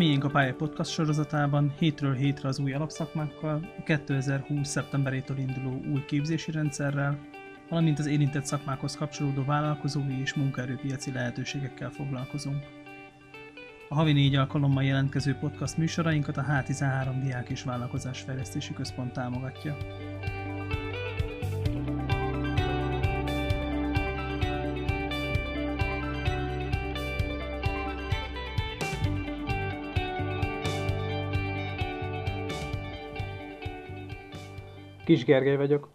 Miénk a Pálya Podcast sorozatában hétről hétre az új alapszakmákkal, a 2020. szeptemberétől induló új képzési rendszerrel, valamint az érintett szakmákhoz kapcsolódó vállalkozói és munkaerőpiaci lehetőségekkel foglalkozunk. A havi négy alkalommal jelentkező podcast műsorainkat a H13 Diák és Vállalkozásfejlesztési Központ támogatja. Kis Gergely vagyok.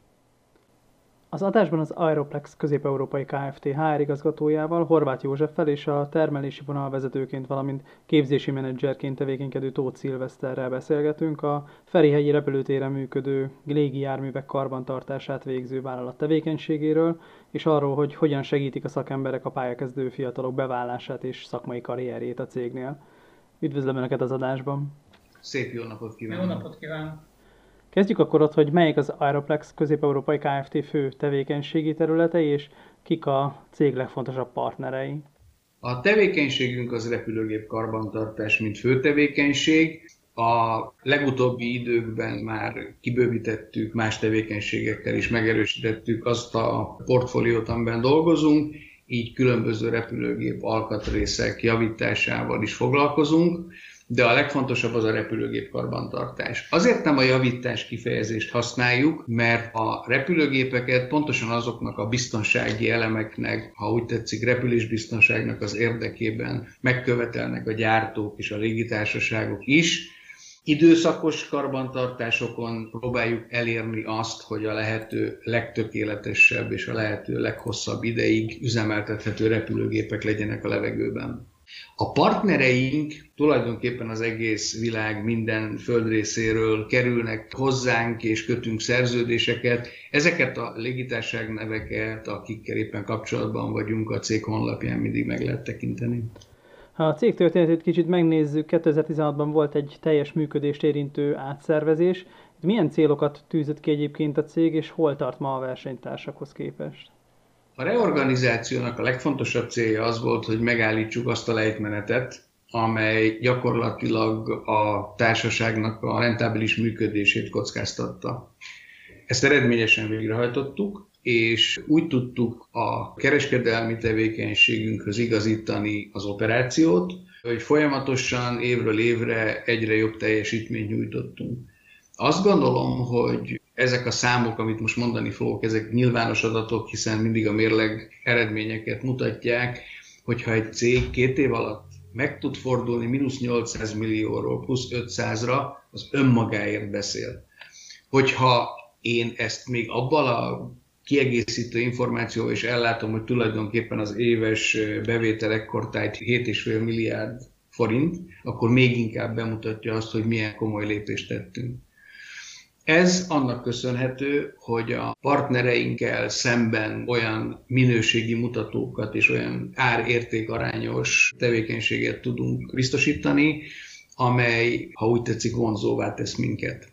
Az adásban az Aeroplex közép-európai Kft. HR igazgatójával, Horváth Józseffel és a termelési vonalvezetőként, valamint képzési menedzserként tevékenykedő Tóth Szilveszterrel beszélgetünk a Ferihegyi repülőtéren működő légi járművek karbantartását végző vállalat tevékenységéről, és arról, hogy hogyan segítik a szakemberek a pályakezdő fiatalok bevállását és szakmai karrierjét a cégnél. Üdvözlöm Önöket az adásban! Szép jó napot kívánok! Jó napot kívánok! Kezdjük akkor ott, hogy melyik az Aeroplex közép-európai Kft. fő tevékenységi területei, és kik a cég legfontosabb partnerei. A tevékenységünk az repülőgép karbantartás, mint fő tevékenység. A legutóbbi időkben már kibővítettük más tevékenységekkel is, megerősítettük azt a portfóliót, amiben dolgozunk, így különböző repülőgép alkatrészek javításával is foglalkozunk de a legfontosabb az a repülőgép karbantartás. Azért nem a javítás kifejezést használjuk, mert a repülőgépeket pontosan azoknak a biztonsági elemeknek, ha úgy tetszik, repülésbiztonságnak az érdekében megkövetelnek a gyártók és a légitársaságok is, időszakos karbantartásokon próbáljuk elérni azt, hogy a lehető legtökéletesebb és a lehető leghosszabb ideig üzemeltethető repülőgépek legyenek a levegőben. A partnereink tulajdonképpen az egész világ minden földrészéről kerülnek hozzánk és kötünk szerződéseket. Ezeket a légitárság neveket, akikkel éppen kapcsolatban vagyunk, a cég honlapján mindig meg lehet tekinteni. Ha a cég történetét kicsit megnézzük, 2016-ban volt egy teljes működést érintő átszervezés. Milyen célokat tűzött ki egyébként a cég, és hol tart ma a versenytársakhoz képest? A reorganizációnak a legfontosabb célja az volt, hogy megállítsuk azt a lejtmenetet, amely gyakorlatilag a társaságnak a rentábilis működését kockáztatta. Ezt eredményesen végrehajtottuk, és úgy tudtuk a kereskedelmi tevékenységünkhöz igazítani az operációt, hogy folyamatosan évről évre egyre jobb teljesítményt nyújtottunk. Azt gondolom, hogy ezek a számok, amit most mondani fogok, ezek nyilvános adatok, hiszen mindig a mérleg eredményeket mutatják, hogyha egy cég két év alatt meg tud fordulni mínusz 800 millióról plusz 500-ra, az önmagáért beszél. Hogyha én ezt még abban a kiegészítő információval is ellátom, hogy tulajdonképpen az éves bevétel ekkortájt 7,5 milliárd forint, akkor még inkább bemutatja azt, hogy milyen komoly lépést tettünk. Ez annak köszönhető, hogy a partnereinkkel szemben olyan minőségi mutatókat és olyan árértékarányos tevékenységet tudunk biztosítani, amely, ha úgy tetszik, vonzóvá tesz minket.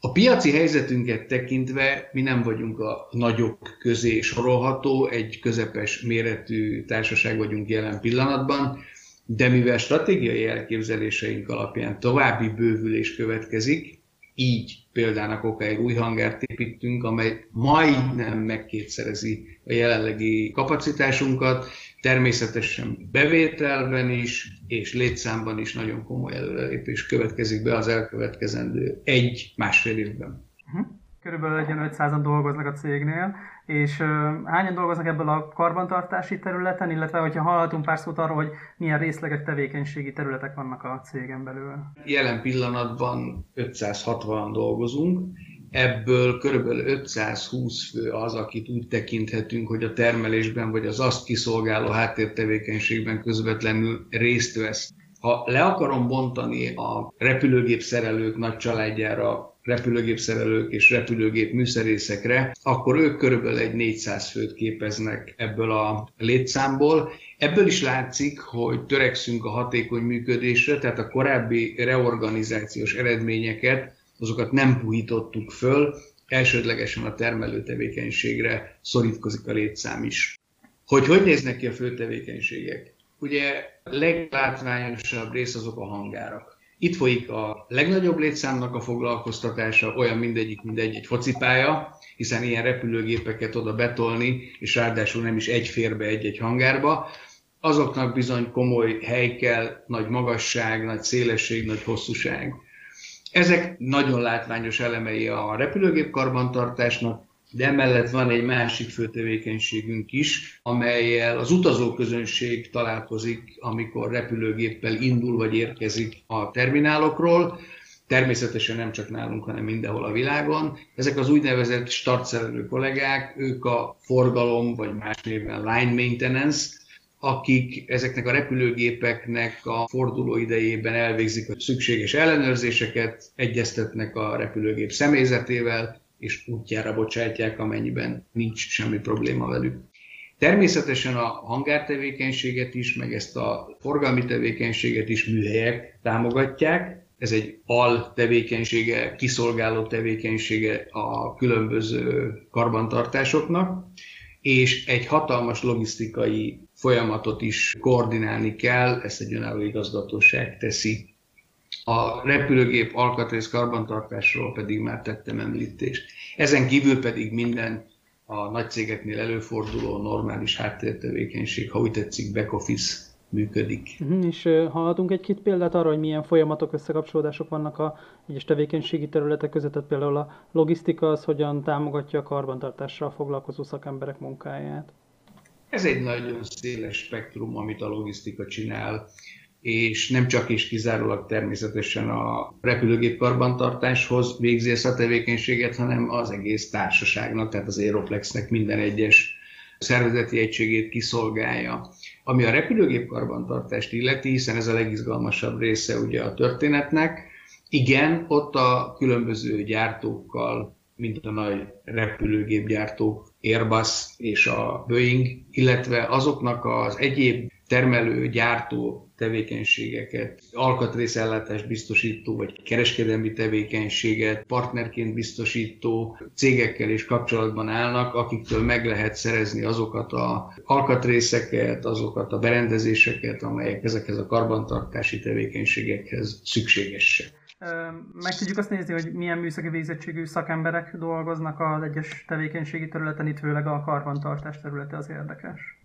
A piaci helyzetünket tekintve mi nem vagyunk a nagyok közé sorolható, egy közepes méretű társaság vagyunk jelen pillanatban, de mivel stratégiai elképzeléseink alapján további bővülés következik, így példának okáig új hangárt építünk, amely majdnem megkétszerezi a jelenlegi kapacitásunkat, természetesen bevételben is, és létszámban is nagyon komoly előrelépés következik be az elkövetkezendő egy-másfél évben. Uh-huh körülbelül egy 500-an dolgoznak a cégnél, és hányan dolgoznak ebből a karbantartási területen, illetve hogyha hallhatunk pár szót arról, hogy milyen részleges tevékenységi területek vannak a cégen belül. Jelen pillanatban 560 dolgozunk, ebből körülbelül 520 fő az, akit úgy tekinthetünk, hogy a termelésben vagy az azt kiszolgáló háttértevékenységben közvetlenül részt vesz. Ha le akarom bontani a repülőgép szerelők nagy családjára repülőgépszerelők és repülőgép műszerészekre, akkor ők körülbelül egy 400 főt képeznek ebből a létszámból. Ebből is látszik, hogy törekszünk a hatékony működésre, tehát a korábbi reorganizációs eredményeket, azokat nem puhítottuk föl, elsődlegesen a termelő tevékenységre szorítkozik a létszám is. Hogy hogy néznek ki a fő tevékenységek? ugye leglátványosabb rész azok a hangárak. Itt folyik a legnagyobb létszámnak a foglalkoztatása, olyan mindegyik, mindegy egy focipálya, hiszen ilyen repülőgépeket oda betolni, és ráadásul nem is egy férbe, egy-egy hangárba, azoknak bizony komoly hely kell, nagy magasság, nagy szélesség, nagy hosszúság. Ezek nagyon látványos elemei a repülőgép karbantartásnak, de emellett van egy másik fő tevékenységünk is, amelyel az utazóközönség találkozik, amikor repülőgéppel indul vagy érkezik a terminálokról. Természetesen nem csak nálunk, hanem mindenhol a világon. Ezek az úgynevezett startszerelő kollégák, ők a forgalom, vagy más néven line maintenance, akik ezeknek a repülőgépeknek a forduló idejében elvégzik a szükséges ellenőrzéseket, egyeztetnek a repülőgép személyzetével, és útjára bocsátják, amennyiben nincs semmi probléma velük. Természetesen a hangártevékenységet is, meg ezt a forgalmi tevékenységet is műhelyek támogatják. Ez egy al tevékenysége, kiszolgáló tevékenysége a különböző karbantartásoknak, és egy hatalmas logisztikai folyamatot is koordinálni kell, ezt egy önálló igazgatóság teszi. A repülőgép alkatrész karbantartásról pedig már tettem említést. Ezen kívül pedig minden a nagy cégeknél előforduló normális háttértevékenység, ha úgy tetszik, back office működik. Uh-huh, és hallhatunk egy-két példát arra, hogy milyen folyamatok, összekapcsolódások vannak a egyes tevékenységi területek között, tehát például a logisztika az hogyan támogatja a karbantartással foglalkozó szakemberek munkáját? Ez egy nagyon széles spektrum, amit a logisztika csinál és nem csak is kizárólag természetesen a repülőgép karbantartáshoz végzi ezt a tevékenységet, hanem az egész társaságnak, tehát az Aeroplexnek minden egyes szervezeti egységét kiszolgálja. Ami a repülőgép karbantartást illeti, hiszen ez a legizgalmasabb része ugye a történetnek, igen, ott a különböző gyártókkal, mint a nagy repülőgépgyártók, Airbus és a Boeing, illetve azoknak az egyéb termelő, gyártó tevékenységeket, alkatrészellátást biztosító vagy kereskedelmi tevékenységet partnerként biztosító cégekkel is kapcsolatban állnak, akiktől meg lehet szerezni azokat a alkatrészeket, azokat a berendezéseket, amelyek ezekhez a karbantartási tevékenységekhez szükségesek. Meg tudjuk azt nézni, hogy milyen műszaki végzettségű szakemberek dolgoznak az egyes tevékenységi területen, itt főleg a karbantartás területe az érdekes.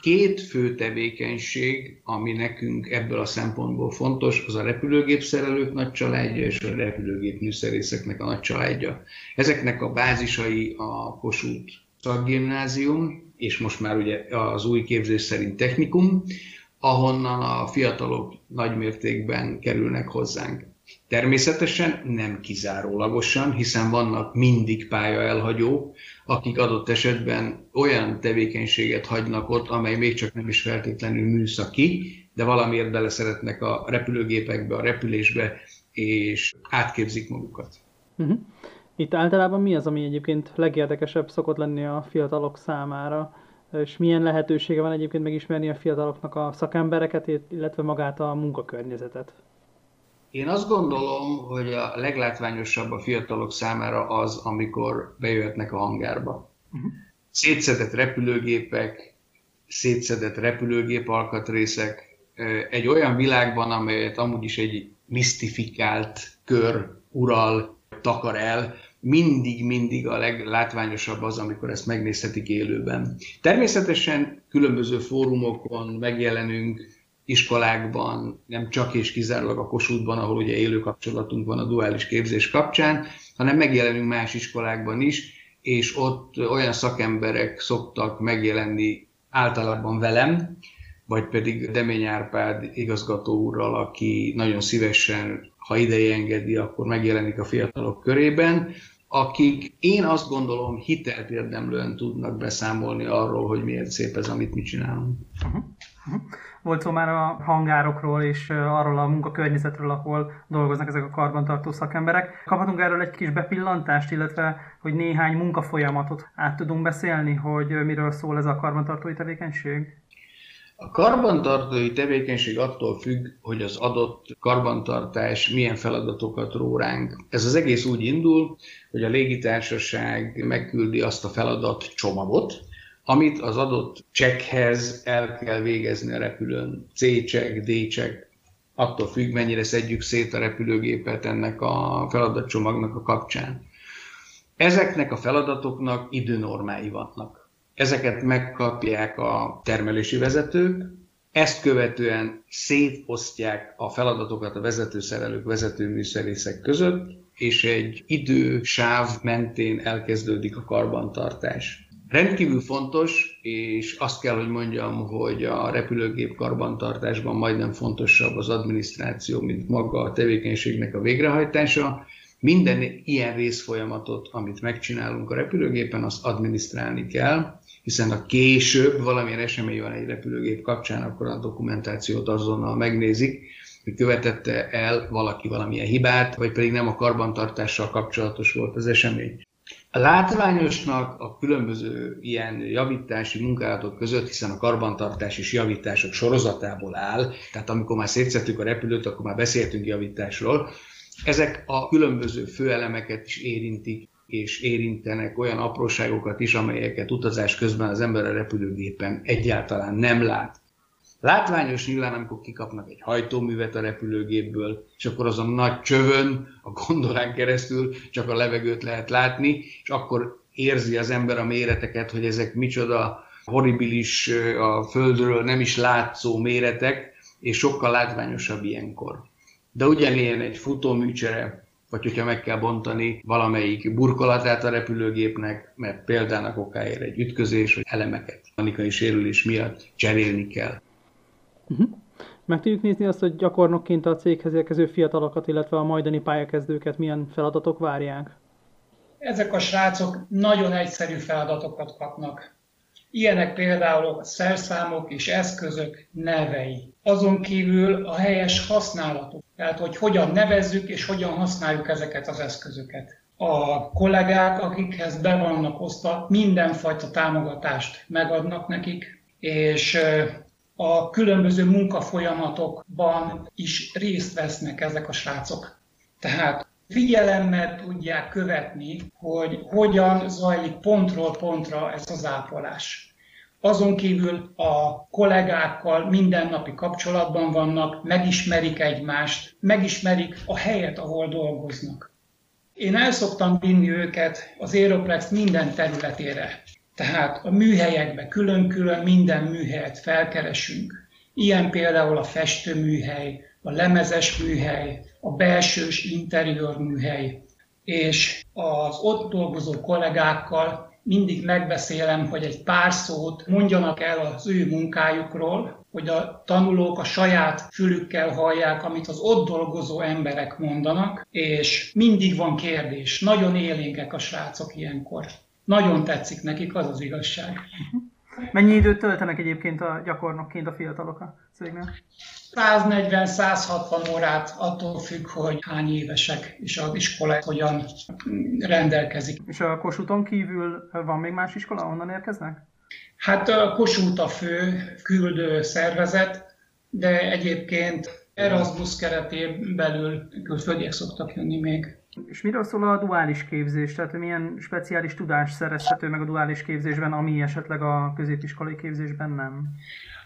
Két fő tevékenység, ami nekünk ebből a szempontból fontos, az a repülőgépszerelők nagy családja és a repülőgép műszerészeknek a nagy családja. Ezeknek a bázisai a Kossuth szakgimnázium, és most már ugye az új képzés szerint technikum, ahonnan a fiatalok nagy mértékben kerülnek hozzánk. Természetesen nem kizárólagosan, hiszen vannak mindig pályaelhagyók, akik adott esetben olyan tevékenységet hagynak ott, amely még csak nem is feltétlenül műszaki, de valamiért bele szeretnek a repülőgépekbe, a repülésbe, és átképzik magukat. Uh-huh. Itt általában mi az, ami egyébként legérdekesebb szokott lenni a fiatalok számára, és milyen lehetősége van egyébként megismerni a fiataloknak a szakembereket, illetve magát a munkakörnyezetet? Én azt gondolom, hogy a leglátványosabb a fiatalok számára az, amikor bejöhetnek a hangárba. Uh-huh. Szétszedett repülőgépek, szétszedett repülőgép alkatrészek, egy olyan világban, amelyet amúgy is egy misztifikált kör ural, takar el, mindig-mindig a leglátványosabb az, amikor ezt megnézhetik élőben. Természetesen különböző fórumokon megjelenünk, iskolákban, nem csak és kizárólag a Kossuthban, ahol ugye élő kapcsolatunk van a duális képzés kapcsán, hanem megjelenünk más iskolákban is, és ott olyan szakemberek szoktak megjelenni általában velem, vagy pedig Demény Árpád igazgató úrral, aki nagyon szívesen, ha ideje engedi, akkor megjelenik a fiatalok körében, akik én azt gondolom hitelt érdemlően tudnak beszámolni arról, hogy miért szép ez, amit mi csinálunk. Uh-huh. Uh-huh. Volt szó már a hangárokról és arról a munkakörnyezetről, ahol dolgoznak ezek a karbantartó szakemberek. Kaphatunk erről egy kis bepillantást, illetve hogy néhány munkafolyamatot át tudunk beszélni, hogy miről szól ez a karbantartói tevékenység? A karbantartói tevékenység attól függ, hogy az adott karbantartás milyen feladatokat ró ránk. Ez az egész úgy indul, hogy a légitársaság megküldi azt a feladat csomagot, amit az adott csekkhez el kell végezni a repülőn. C-csekk, D-csekk, attól függ, mennyire szedjük szét a repülőgépet ennek a feladatcsomagnak a kapcsán. Ezeknek a feladatoknak időnormái vannak. Ezeket megkapják a termelési vezetők, ezt követően szétosztják a feladatokat a vezetőszerelők, vezetőműszerészek között, és egy idősáv mentén elkezdődik a karbantartás. Rendkívül fontos, és azt kell, hogy mondjam, hogy a repülőgép karbantartásban majdnem fontosabb az adminisztráció, mint maga a tevékenységnek a végrehajtása. Minden ilyen részfolyamatot, amit megcsinálunk a repülőgépen, azt adminisztrálni kell, hiszen a később valamilyen esemény van egy repülőgép kapcsán, akkor a dokumentációt azonnal megnézik, hogy követette el valaki valamilyen hibát, vagy pedig nem a karbantartással kapcsolatos volt az esemény. A látványosnak a különböző ilyen javítási munkálatok között, hiszen a karbantartás és javítások sorozatából áll, tehát amikor már szétszettük a repülőt, akkor már beszéltünk javításról, ezek a különböző főelemeket is érintik, és érintenek olyan apróságokat is, amelyeket utazás közben az ember a repülőgépen egyáltalán nem lát. Látványos nyilván, amikor kikapnak egy hajtóművet a repülőgépből, és akkor azon nagy csövön, a gondolán keresztül csak a levegőt lehet látni, és akkor érzi az ember a méreteket, hogy ezek micsoda horribilis, a földről nem is látszó méretek, és sokkal látványosabb ilyenkor. De ugyanilyen egy futóműcsere, vagy hogyha meg kell bontani valamelyik burkolatát a repülőgépnek, mert példának okáért egy ütközés, vagy elemeket panikai sérülés miatt cserélni kell. Uh-huh. Meg tudjuk nézni azt, hogy gyakornokként a céghez érkező fiatalokat, illetve a majdani pályakezdőket milyen feladatok várják? Ezek a srácok nagyon egyszerű feladatokat kapnak. Ilyenek például a szerszámok és eszközök nevei. Azon kívül a helyes használatok, tehát hogy hogyan nevezzük és hogyan használjuk ezeket az eszközöket. A kollégák, akikhez be vannak osztva, mindenfajta támogatást megadnak nekik, és a különböző munkafolyamatokban is részt vesznek ezek a srácok. Tehát figyelemmel tudják követni, hogy hogyan zajlik pontról pontra ez az ápolás. Azon kívül a kollégákkal mindennapi kapcsolatban vannak, megismerik egymást, megismerik a helyet, ahol dolgoznak. Én el szoktam vinni őket az Aeroplex minden területére. Tehát a műhelyekbe külön-külön minden műhelyet felkeresünk. Ilyen például a festőműhely, a lemezes műhely, a belsős interiőr műhely. És az ott dolgozó kollégákkal mindig megbeszélem, hogy egy pár szót mondjanak el az ő munkájukról, hogy a tanulók a saját fülükkel hallják, amit az ott dolgozó emberek mondanak, és mindig van kérdés. Nagyon élénkek a srácok ilyenkor nagyon tetszik nekik, az az igazság. Mennyi időt töltenek egyébként a gyakornokként a fiatalok a cégnél? 140-160 órát attól függ, hogy hány évesek, és az iskola hogyan rendelkezik. És a Kossuthon kívül van még más iskola, onnan érkeznek? Hát a Kossuth a fő küldő szervezet, de egyébként Erasmus keretében belül külföldiek szoktak jönni még. És miről szól a duális képzés? Tehát milyen speciális tudás szerezhető meg a duális képzésben, ami esetleg a középiskolai képzésben nem?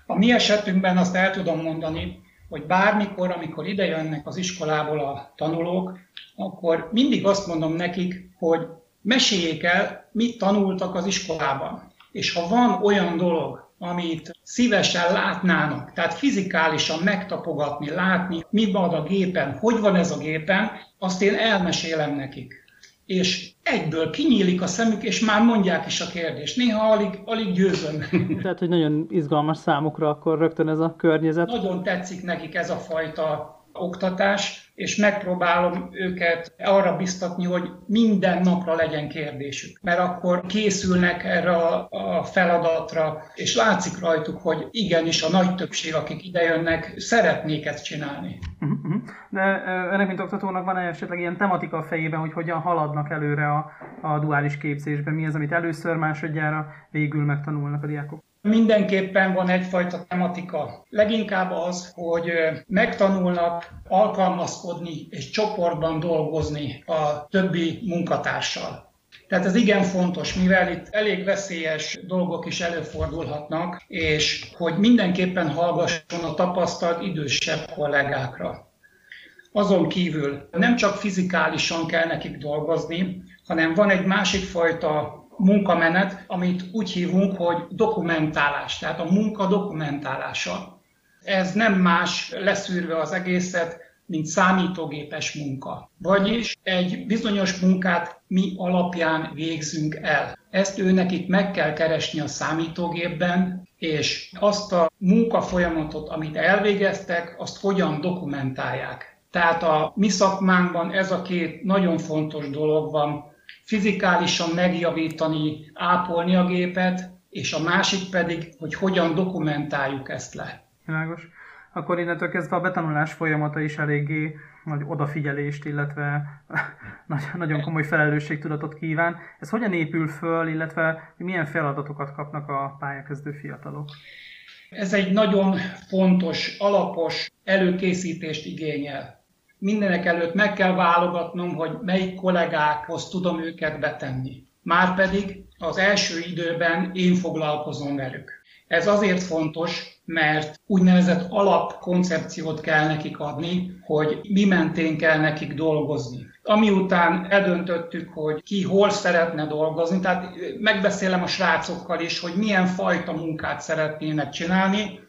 A mi esetünkben azt el tudom mondani, hogy bármikor, amikor ide jönnek az iskolából a tanulók, akkor mindig azt mondom nekik, hogy meséljék el, mit tanultak az iskolában. És ha van olyan dolog, amit szívesen látnának, tehát fizikálisan megtapogatni, látni, mi van a gépen, hogy van ez a gépen, azt én elmesélem nekik. És egyből kinyílik a szemük, és már mondják is a kérdést. Néha alig, alig győzöm. Tehát, hogy nagyon izgalmas számukra akkor rögtön ez a környezet. Nagyon tetszik nekik ez a fajta oktatás, és megpróbálom őket arra biztatni, hogy minden napra legyen kérdésük. Mert akkor készülnek erre a feladatra, és látszik rajtuk, hogy igenis a nagy többség, akik idejönnek, szeretnék ezt csinálni. Uh-huh. De önnek, mint oktatónak van -e esetleg ilyen tematika a fejében, hogy hogyan haladnak előre a, a duális képzésben? Mi az, amit először, másodjára végül megtanulnak a diákok? Mindenképpen van egyfajta tematika. Leginkább az, hogy megtanulnak alkalmazkodni és csoportban dolgozni a többi munkatársal. Tehát ez igen fontos, mivel itt elég veszélyes dolgok is előfordulhatnak, és hogy mindenképpen hallgasson a tapasztalt idősebb kollégákra. Azon kívül nem csak fizikálisan kell nekik dolgozni, hanem van egy másik fajta munkamenet, amit úgy hívunk, hogy dokumentálás, tehát a munka dokumentálása. Ez nem más leszűrve az egészet, mint számítógépes munka. Vagyis egy bizonyos munkát mi alapján végzünk el. Ezt ő nekik meg kell keresni a számítógépben, és azt a munkafolyamatot, amit elvégeztek, azt hogyan dokumentálják. Tehát a mi szakmánkban ez a két nagyon fontos dolog van, fizikálisan megjavítani, ápolni a gépet, és a másik pedig, hogy hogyan dokumentáljuk ezt le. Világos. Akkor innentől kezdve a betanulás folyamata is eléggé nagy odafigyelést, illetve nagyon komoly felelősségtudatot kíván. Ez hogyan épül föl, illetve milyen feladatokat kapnak a pályakezdő fiatalok? Ez egy nagyon fontos, alapos előkészítést igényel mindenek előtt meg kell válogatnom, hogy melyik kollégákhoz tudom őket betenni. Márpedig az első időben én foglalkozom velük. Ez azért fontos, mert úgynevezett alapkoncepciót kell nekik adni, hogy mi mentén kell nekik dolgozni. Ami után eldöntöttük, hogy ki hol szeretne dolgozni, tehát megbeszélem a srácokkal is, hogy milyen fajta munkát szeretnének csinálni,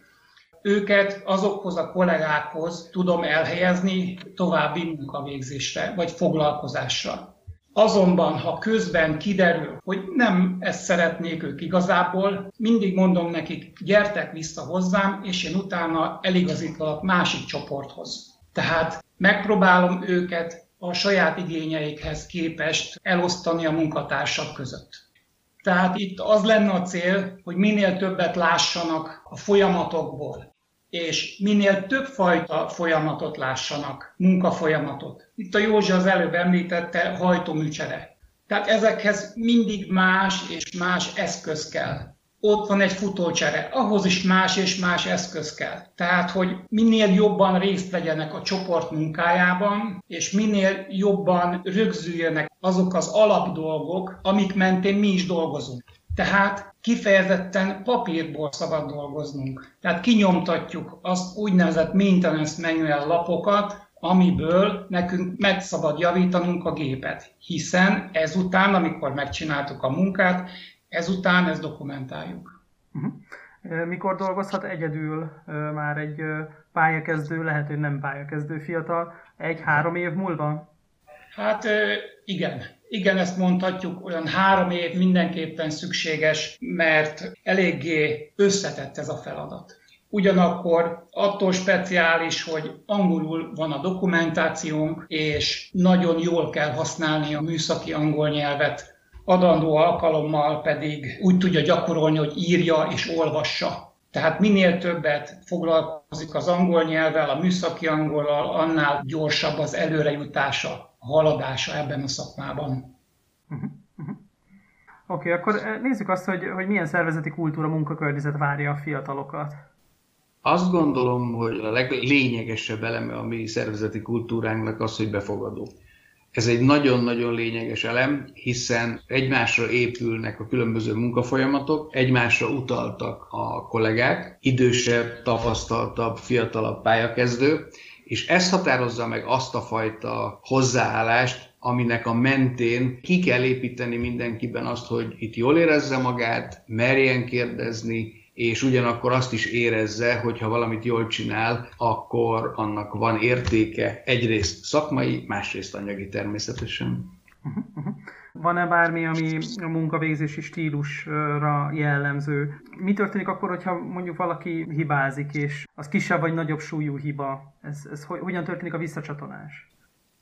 őket azokhoz a kollégákhoz tudom elhelyezni további munkavégzésre vagy foglalkozásra. Azonban, ha közben kiderül, hogy nem ezt szeretnék ők igazából, mindig mondom nekik, gyertek vissza hozzám, és én utána eligazítalak másik csoporthoz. Tehát megpróbálom őket a saját igényeikhez képest elosztani a munkatársak között. Tehát itt az lenne a cél, hogy minél többet lássanak a folyamatokból, és minél több fajta folyamatot lássanak, munkafolyamatot. Itt a Józsi az előbb említette hajtóműcsere. Tehát ezekhez mindig más és más eszköz kell. Ott van egy futócsere, ahhoz is más és más eszköz kell. Tehát, hogy minél jobban részt vegyenek a csoport munkájában, és minél jobban rögzüljenek azok az alapdolgok, amik mentén mi is dolgozunk. Tehát kifejezetten papírból szabad dolgoznunk. Tehát kinyomtatjuk azt úgynevezett maintenance manual lapokat, amiből nekünk meg szabad javítanunk a gépet. Hiszen ezután, amikor megcsináltuk a munkát, ezután ezt dokumentáljuk. Uh-huh. Mikor dolgozhat egyedül már egy pályakezdő, lehet, hogy nem pályakezdő fiatal, egy-három év múlva? Hát igen, igen, ezt mondhatjuk, olyan három év mindenképpen szükséges, mert eléggé összetett ez a feladat. Ugyanakkor attól speciális, hogy angolul van a dokumentációnk, és nagyon jól kell használni a műszaki angol nyelvet, adandó alkalommal pedig úgy tudja gyakorolni, hogy írja és olvassa. Tehát minél többet foglalkozik az angol nyelvvel, a műszaki angolal, annál gyorsabb az előrejutása haladása ebben a szakmában. Uh-huh. Uh-huh. Oké, okay, akkor eh, nézzük azt, hogy, hogy milyen szervezeti kultúra, munkakörnyezet várja a fiatalokat. Azt gondolom, hogy a leglényegesebb eleme a mi szervezeti kultúránknak az, hogy befogadó. Ez egy nagyon-nagyon lényeges elem, hiszen egymásra épülnek a különböző munkafolyamatok, egymásra utaltak a kollégák, idősebb, tapasztaltabb, fiatalabb pályakezdő, és ez határozza meg azt a fajta hozzáállást, aminek a mentén ki kell építeni mindenkiben azt, hogy itt jól érezze magát, merjen kérdezni, és ugyanakkor azt is érezze, hogy ha valamit jól csinál, akkor annak van értéke, egyrészt szakmai, másrészt anyagi természetesen. Uh-huh, uh-huh. Van-e bármi, ami a munkavégzési stílusra jellemző? Mi történik akkor, hogyha mondjuk valaki hibázik, és az kisebb vagy nagyobb súlyú hiba? Ez, ez hogyan történik a visszacsatolás?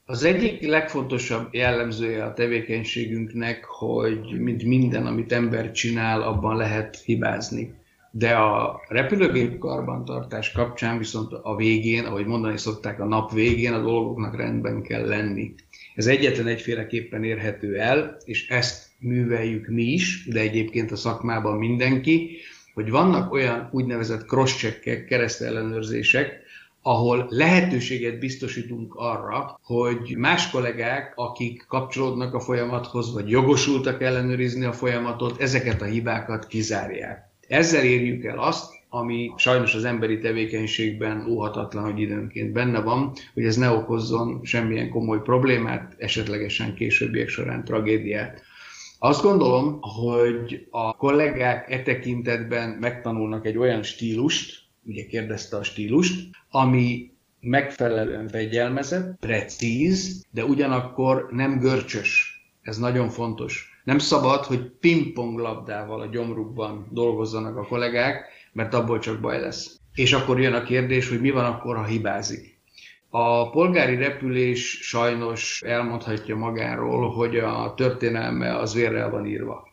Az egyik legfontosabb jellemzője a tevékenységünknek, hogy mint minden, amit ember csinál, abban lehet hibázni. De a repülőgép karbantartás kapcsán viszont a végén, ahogy mondani szokták, a nap végén a dolgoknak rendben kell lenni. Ez egyetlen egyféleképpen érhető el, és ezt műveljük mi is, de egyébként a szakmában mindenki, hogy vannak olyan úgynevezett cross-checkek, keresztellenőrzések, ahol lehetőséget biztosítunk arra, hogy más kollégák, akik kapcsolódnak a folyamathoz, vagy jogosultak ellenőrizni a folyamatot, ezeket a hibákat kizárják. Ezzel érjük el azt, ami sajnos az emberi tevékenységben óhatatlan, hogy időnként benne van, hogy ez ne okozzon semmilyen komoly problémát, esetlegesen későbbiek során tragédiát. Azt gondolom, hogy a kollégák e tekintetben megtanulnak egy olyan stílust, ugye kérdezte a stílust, ami megfelelően fegyelmezett, precíz, de ugyanakkor nem görcsös. Ez nagyon fontos. Nem szabad, hogy pingpong labdával a gyomrukban dolgozzanak a kollégák, mert abból csak baj lesz. És akkor jön a kérdés, hogy mi van akkor, ha hibázik. A polgári repülés sajnos elmondhatja magáról, hogy a történelme az vérrel van írva.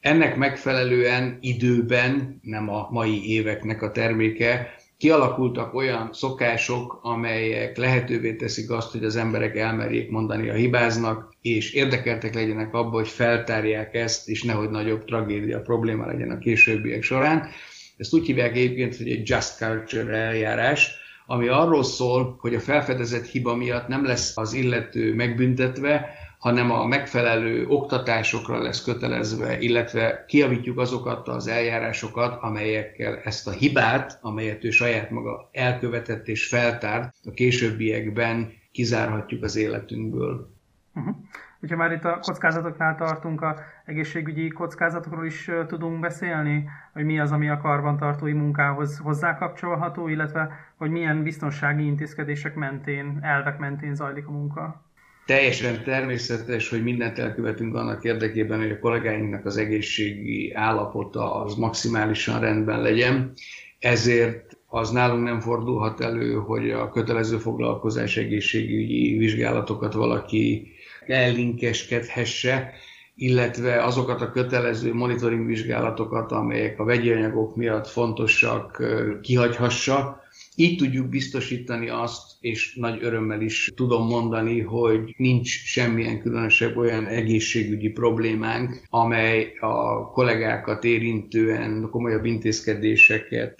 Ennek megfelelően időben, nem a mai éveknek a terméke, kialakultak olyan szokások, amelyek lehetővé teszik azt, hogy az emberek elmerjék mondani a hibáznak, és érdekeltek legyenek abba, hogy feltárják ezt, és nehogy nagyobb tragédia, probléma legyen a későbbiek során. Ezt úgy hívják egyébként, hogy egy just culture eljárás, ami arról szól, hogy a felfedezett hiba miatt nem lesz az illető megbüntetve, hanem a megfelelő oktatásokra lesz kötelezve, illetve kiavítjuk azokat az eljárásokat, amelyekkel ezt a hibát, amelyet ő saját maga elkövetett és feltárt, a későbbiekben kizárhatjuk az életünkből. Uh-huh. Hogyha már itt a kockázatoknál tartunk, a egészségügyi kockázatokról is tudunk beszélni, hogy mi az, ami a karbantartói munkához hozzákapcsolható, illetve hogy milyen biztonsági intézkedések mentén, elvek mentén zajlik a munka teljesen természetes, hogy mindent elkövetünk annak érdekében, hogy a kollégáinknak az egészségi állapota az maximálisan rendben legyen. Ezért az nálunk nem fordulhat elő, hogy a kötelező foglalkozás egészségügyi vizsgálatokat valaki ellinkeskedhesse, illetve azokat a kötelező monitoring vizsgálatokat, amelyek a vegyi anyagok miatt fontosak, kihagyhassa, így tudjuk biztosítani azt, és nagy örömmel is tudom mondani, hogy nincs semmilyen különösebb olyan egészségügyi problémánk, amely a kollégákat érintően komolyabb intézkedéseket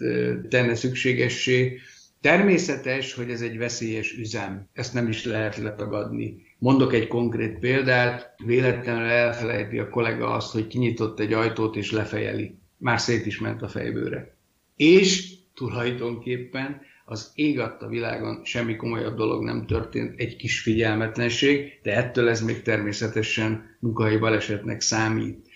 tenne szükségessé. Természetes, hogy ez egy veszélyes üzem, ezt nem is lehet letagadni. Mondok egy konkrét példát, véletlenül elfelejti a kollega azt, hogy kinyitott egy ajtót és lefejeli. Már szét is ment a fejbőre. És tulajdonképpen az ég a világon semmi komolyabb dolog nem történt, egy kis figyelmetlenség, de ettől ez még természetesen munkahelyi balesetnek számít.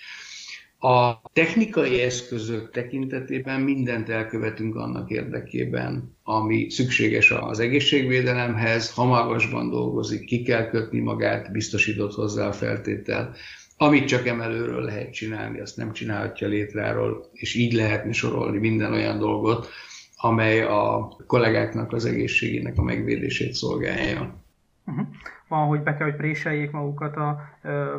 A technikai eszközök tekintetében mindent elkövetünk annak érdekében, ami szükséges az egészségvédelemhez, ha dolgozik, ki kell kötni magát, biztosított hozzá a feltétel. Amit csak emelőről lehet csinálni, azt nem csinálhatja létráról, és így lehetne sorolni minden olyan dolgot, amely a kollégáknak az egészségének a megvédését szolgálja. Uh-huh. Van, hogy be kell, hogy préseljék magukat a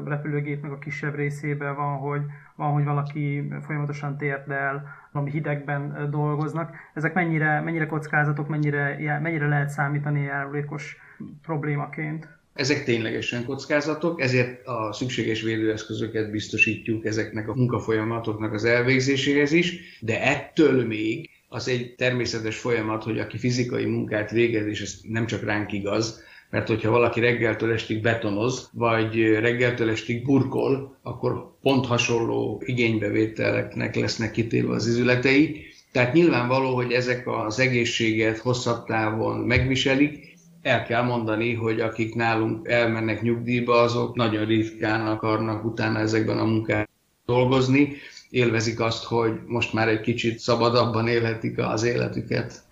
repülőgépnek a kisebb részébe, van, hogy, van, hogy valaki folyamatosan térdel, valami hidegben dolgoznak. Ezek mennyire, mennyire kockázatok, mennyire, mennyire lehet számítani járulékos problémaként? Ezek ténylegesen kockázatok, ezért a szükséges védőeszközöket biztosítjuk ezeknek a munkafolyamatoknak az elvégzéséhez is, de ettől még az egy természetes folyamat, hogy aki fizikai munkát végez, és ez nem csak ránk igaz, mert hogyha valaki reggeltől estig betonoz, vagy reggeltől estig burkol, akkor pont hasonló igénybevételeknek lesznek kitéve az izületei. Tehát nyilvánvaló, hogy ezek az egészséget hosszabb távon megviselik, el kell mondani, hogy akik nálunk elmennek nyugdíjba, azok nagyon ritkán akarnak utána ezekben a munkában dolgozni, élvezik azt, hogy most már egy kicsit szabadabban élhetik az életüket.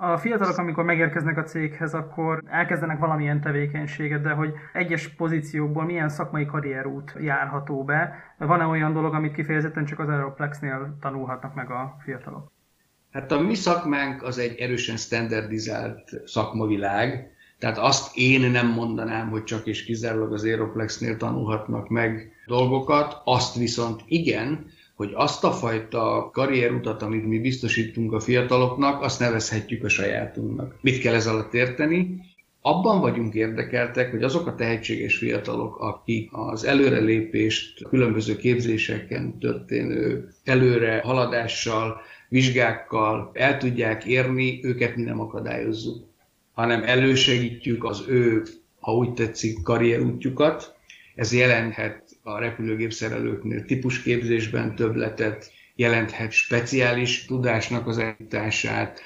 A fiatalok, amikor megérkeznek a céghez, akkor elkezdenek valamilyen tevékenységet, de hogy egyes pozíciókból milyen szakmai karrierút járható be? Van-e olyan dolog, amit kifejezetten csak az Aeroplexnél tanulhatnak meg a fiatalok? Hát a mi szakmánk az egy erősen standardizált szakmavilág, tehát azt én nem mondanám, hogy csak és kizárólag az Aeroplexnél tanulhatnak meg dolgokat, azt viszont igen, hogy azt a fajta karrierutat, amit mi biztosítunk a fiataloknak, azt nevezhetjük a sajátunknak. Mit kell ez alatt érteni? Abban vagyunk érdekeltek, hogy azok a tehetséges fiatalok, akik az előrelépést különböző képzéseken történő előre haladással vizsgákkal el tudják érni, őket mi nem akadályozzuk, hanem elősegítjük az ő, ha úgy tetszik, karrierútjukat. Ez jelenthet a repülőgép szerelőknél típusképzésben többletet, jelenthet speciális tudásnak az elítását,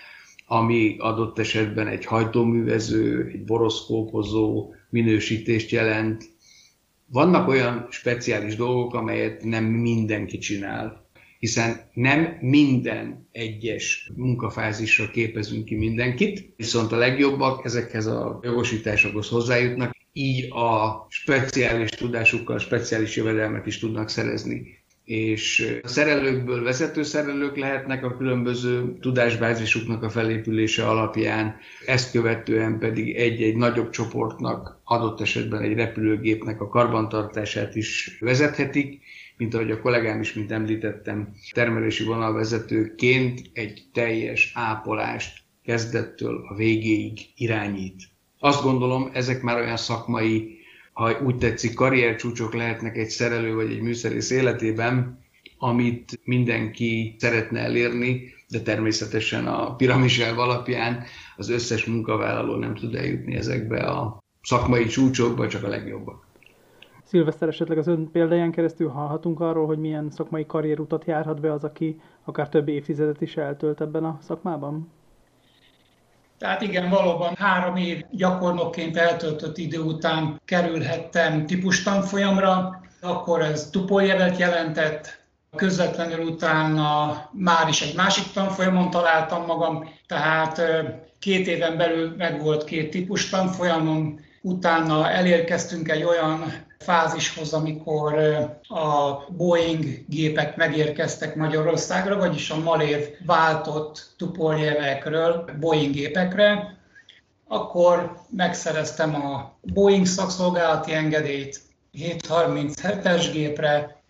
ami adott esetben egy hajtóművező, egy boroszkópozó minősítést jelent. Vannak olyan speciális dolgok, amelyet nem mindenki csinál, hiszen nem minden egyes munkafázisra képezünk ki mindenkit, viszont a legjobbak ezekhez a jogosításokhoz hozzájutnak, így a speciális tudásukkal speciális jövedelmet is tudnak szerezni és a szerelőkből vezető szerelők lehetnek a különböző tudásbázisuknak a felépülése alapján, ezt követően pedig egy-egy nagyobb csoportnak, adott esetben egy repülőgépnek a karbantartását is vezethetik, mint ahogy a kollégám is, mint említettem, termelési vonalvezetőként egy teljes ápolást kezdettől a végéig irányít. Azt gondolom, ezek már olyan szakmai ha úgy tetszik, karriercsúcsok lehetnek egy szerelő vagy egy műszerész életében, amit mindenki szeretne elérni, de természetesen a piramiselv alapján az összes munkavállaló nem tud eljutni ezekbe a szakmai csúcsokba, csak a legjobbak. Szilveszter esetleg az ön példáján keresztül hallhatunk arról, hogy milyen szakmai karrierutat járhat be az, aki akár több évtizedet is eltölt ebben a szakmában? Tehát igen, valóban három év gyakornokként eltöltött idő után kerülhettem típustanfolyamra, akkor ez tupoljelet jelentett, közvetlenül utána már is egy másik tanfolyamon találtam magam, tehát két éven belül megvolt két típus tanfolyamon, utána elérkeztünk egy olyan fázishoz, amikor a Boeing gépek megérkeztek Magyarországra, vagyis a Malév váltott tupoljevekről Boeing gépekre, akkor megszereztem a Boeing szakszolgálati engedélyt 737-es gépre,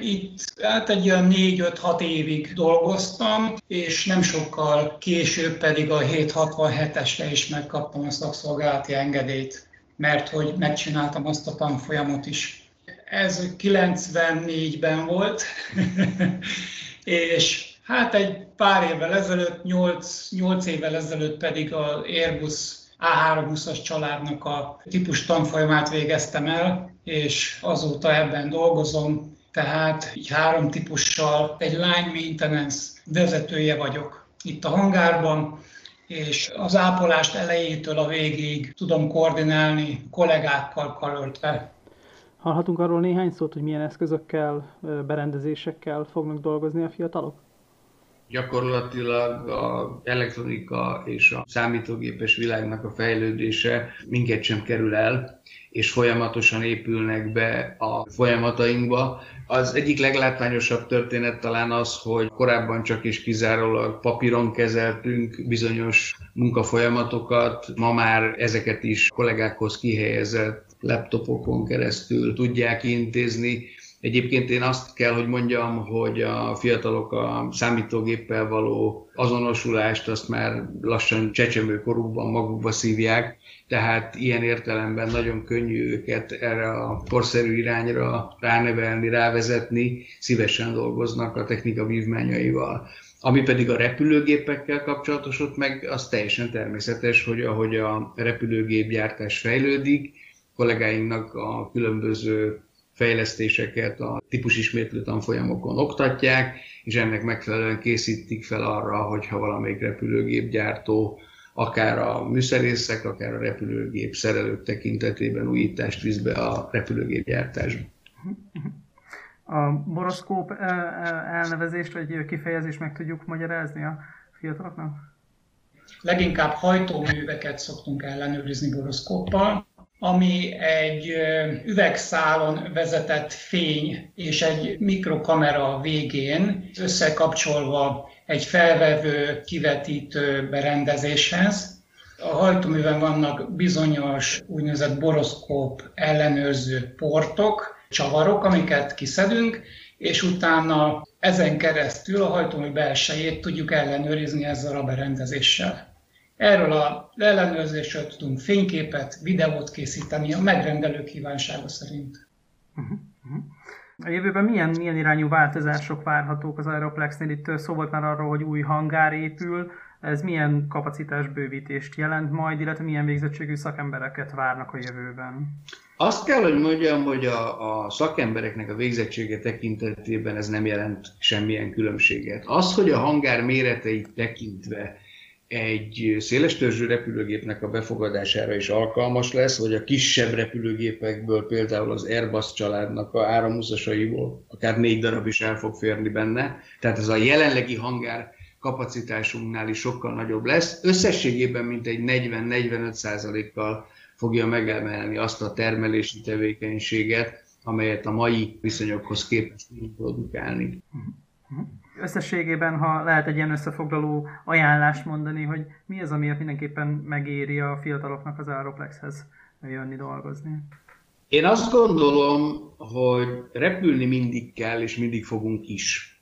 itt hát egy olyan 4-5-6 évig dolgoztam, és nem sokkal később pedig a 767-esre is megkaptam a szakszolgálati engedélyt mert hogy megcsináltam azt a tanfolyamot is. Ez 94-ben volt, és hát egy pár évvel ezelőtt, 8, 8 évvel ezelőtt pedig az Airbus A320-as családnak a típus tanfolyamát végeztem el, és azóta ebben dolgozom, tehát így három típussal egy line maintenance vezetője vagyok itt a hangárban, és az ápolást elejétől a végéig tudom koordinálni kollégákkal karöltve. Hallhatunk arról néhány szót, hogy milyen eszközökkel, berendezésekkel fognak dolgozni a fiatalok? Gyakorlatilag az elektronika és a számítógépes világnak a fejlődése minket sem kerül el, és folyamatosan épülnek be a folyamatainkba. Az egyik leglátványosabb történet talán az, hogy korábban csak is kizárólag papíron kezeltünk bizonyos munkafolyamatokat, ma már ezeket is kollégákhoz kihelyezett laptopokon keresztül tudják intézni. Egyébként én azt kell, hogy mondjam, hogy a fiatalok a számítógéppel való azonosulást azt már lassan csecsemőkorukban magukba szívják, tehát ilyen értelemben nagyon könnyű őket erre a korszerű irányra ránevelni, rávezetni, szívesen dolgoznak a technika vívmányaival. Ami pedig a repülőgépekkel kapcsolatos, ott meg az teljesen természetes, hogy ahogy a repülőgépgyártás fejlődik, kollégáinknak a különböző fejlesztéseket a típusismétlő tanfolyamokon oktatják, és ennek megfelelően készítik fel arra, hogyha valamelyik repülőgépgyártó akár a műszerészek, akár a repülőgép szerelők tekintetében újítást visz be a repülőgépgyártásba. A boroszkóp eh, eh, elnevezést vagy kifejezést meg tudjuk magyarázni a fiataloknak? Leginkább hajtóműveket szoktunk ellenőrizni boroszkóppal, ami egy üvegszálon vezetett fény és egy mikrokamera végén összekapcsolva egy felvevő, kivetítő berendezéshez. A hajtóműven vannak bizonyos úgynevezett boroszkóp ellenőrző portok, csavarok, amiket kiszedünk, és utána ezen keresztül a hajtómű belsejét tudjuk ellenőrizni ezzel a berendezéssel. Erről a ellenőrzésről tudunk fényképet, videót készíteni a megrendelő kívánsága szerint. Uh-huh, uh-huh. A jövőben milyen, milyen irányú változások várhatók az Aeroplexnél? Itt szó volt már arról, hogy új hangár épül, ez milyen kapacitás bővítést jelent majd, illetve milyen végzettségű szakembereket várnak a jövőben? Azt kell, hogy mondjam, hogy a, a szakembereknek a végzettsége tekintetében ez nem jelent semmilyen különbséget. Az, hogy a hangár méreteit tekintve egy széles törzsű repülőgépnek a befogadására is alkalmas lesz, vagy a kisebb repülőgépekből, például az Airbus családnak a áramúszasaiból akár négy darab is el fog férni benne. Tehát ez a jelenlegi hangár kapacitásunknál is sokkal nagyobb lesz. Összességében mintegy 40-45 százalékkal fogja megemelni azt a termelési tevékenységet, amelyet a mai viszonyokhoz képest tudunk produkálni. Összességében, ha lehet egy ilyen összefoglaló ajánlást mondani, hogy mi az, amiért mindenképpen megéri a fiataloknak az Aeroplexhez jönni dolgozni? Én azt gondolom, hogy repülni mindig kell, és mindig fogunk is.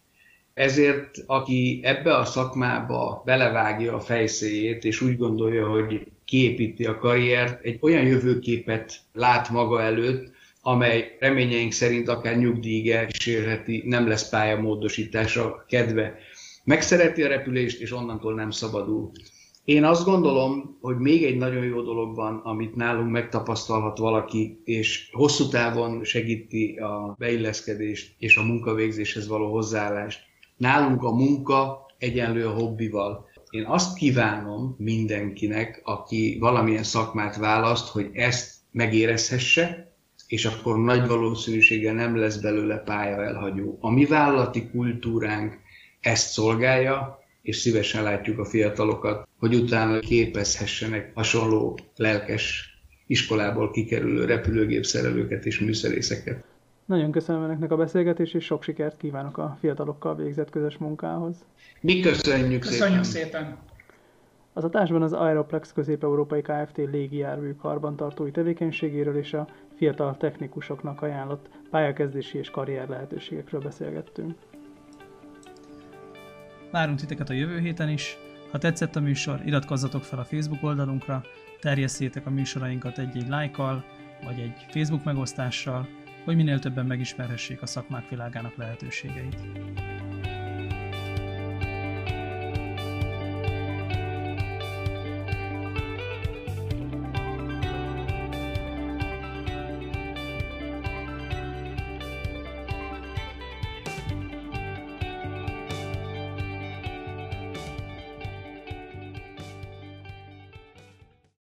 Ezért, aki ebbe a szakmába belevágja a fejszéjét, és úgy gondolja, hogy kiépíti a karriert, egy olyan jövőképet lát maga előtt, amely reményeink szerint akár nyugdíjig elkísérheti, nem lesz pályamódosítása kedve. Megszereti a repülést, és onnantól nem szabadul. Én azt gondolom, hogy még egy nagyon jó dolog van, amit nálunk megtapasztalhat valaki, és hosszú távon segíti a beilleszkedést és a munkavégzéshez való hozzáállást. Nálunk a munka egyenlő a hobbival. Én azt kívánom mindenkinek, aki valamilyen szakmát választ, hogy ezt megérezhesse, és akkor nagy valószínűséggel nem lesz belőle pálya elhagyó. A mi vállalati kultúránk ezt szolgálja, és szívesen látjuk a fiatalokat, hogy utána képezhessenek hasonló lelkes iskolából kikerülő repülőgépszerelőket és műszerészeket. Nagyon köszönöm önöknek a beszélgetést, és sok sikert kívánok a fiatalokkal végzett közös munkához. Mi köszönjük, köszönjük szépen! szépen. Az adásban az Aeroplex közép-európai Kft. légijármű karbantartói tevékenységéről és a fiatal technikusoknak ajánlott pályakezdési és karrier lehetőségekről beszélgettünk. Várunk titeket a jövő héten is. Ha tetszett a műsor, iratkozzatok fel a Facebook oldalunkra, terjesszétek a műsorainkat egy-egy lájkkal, vagy egy Facebook megosztással, hogy minél többen megismerhessék a szakmák világának lehetőségeit.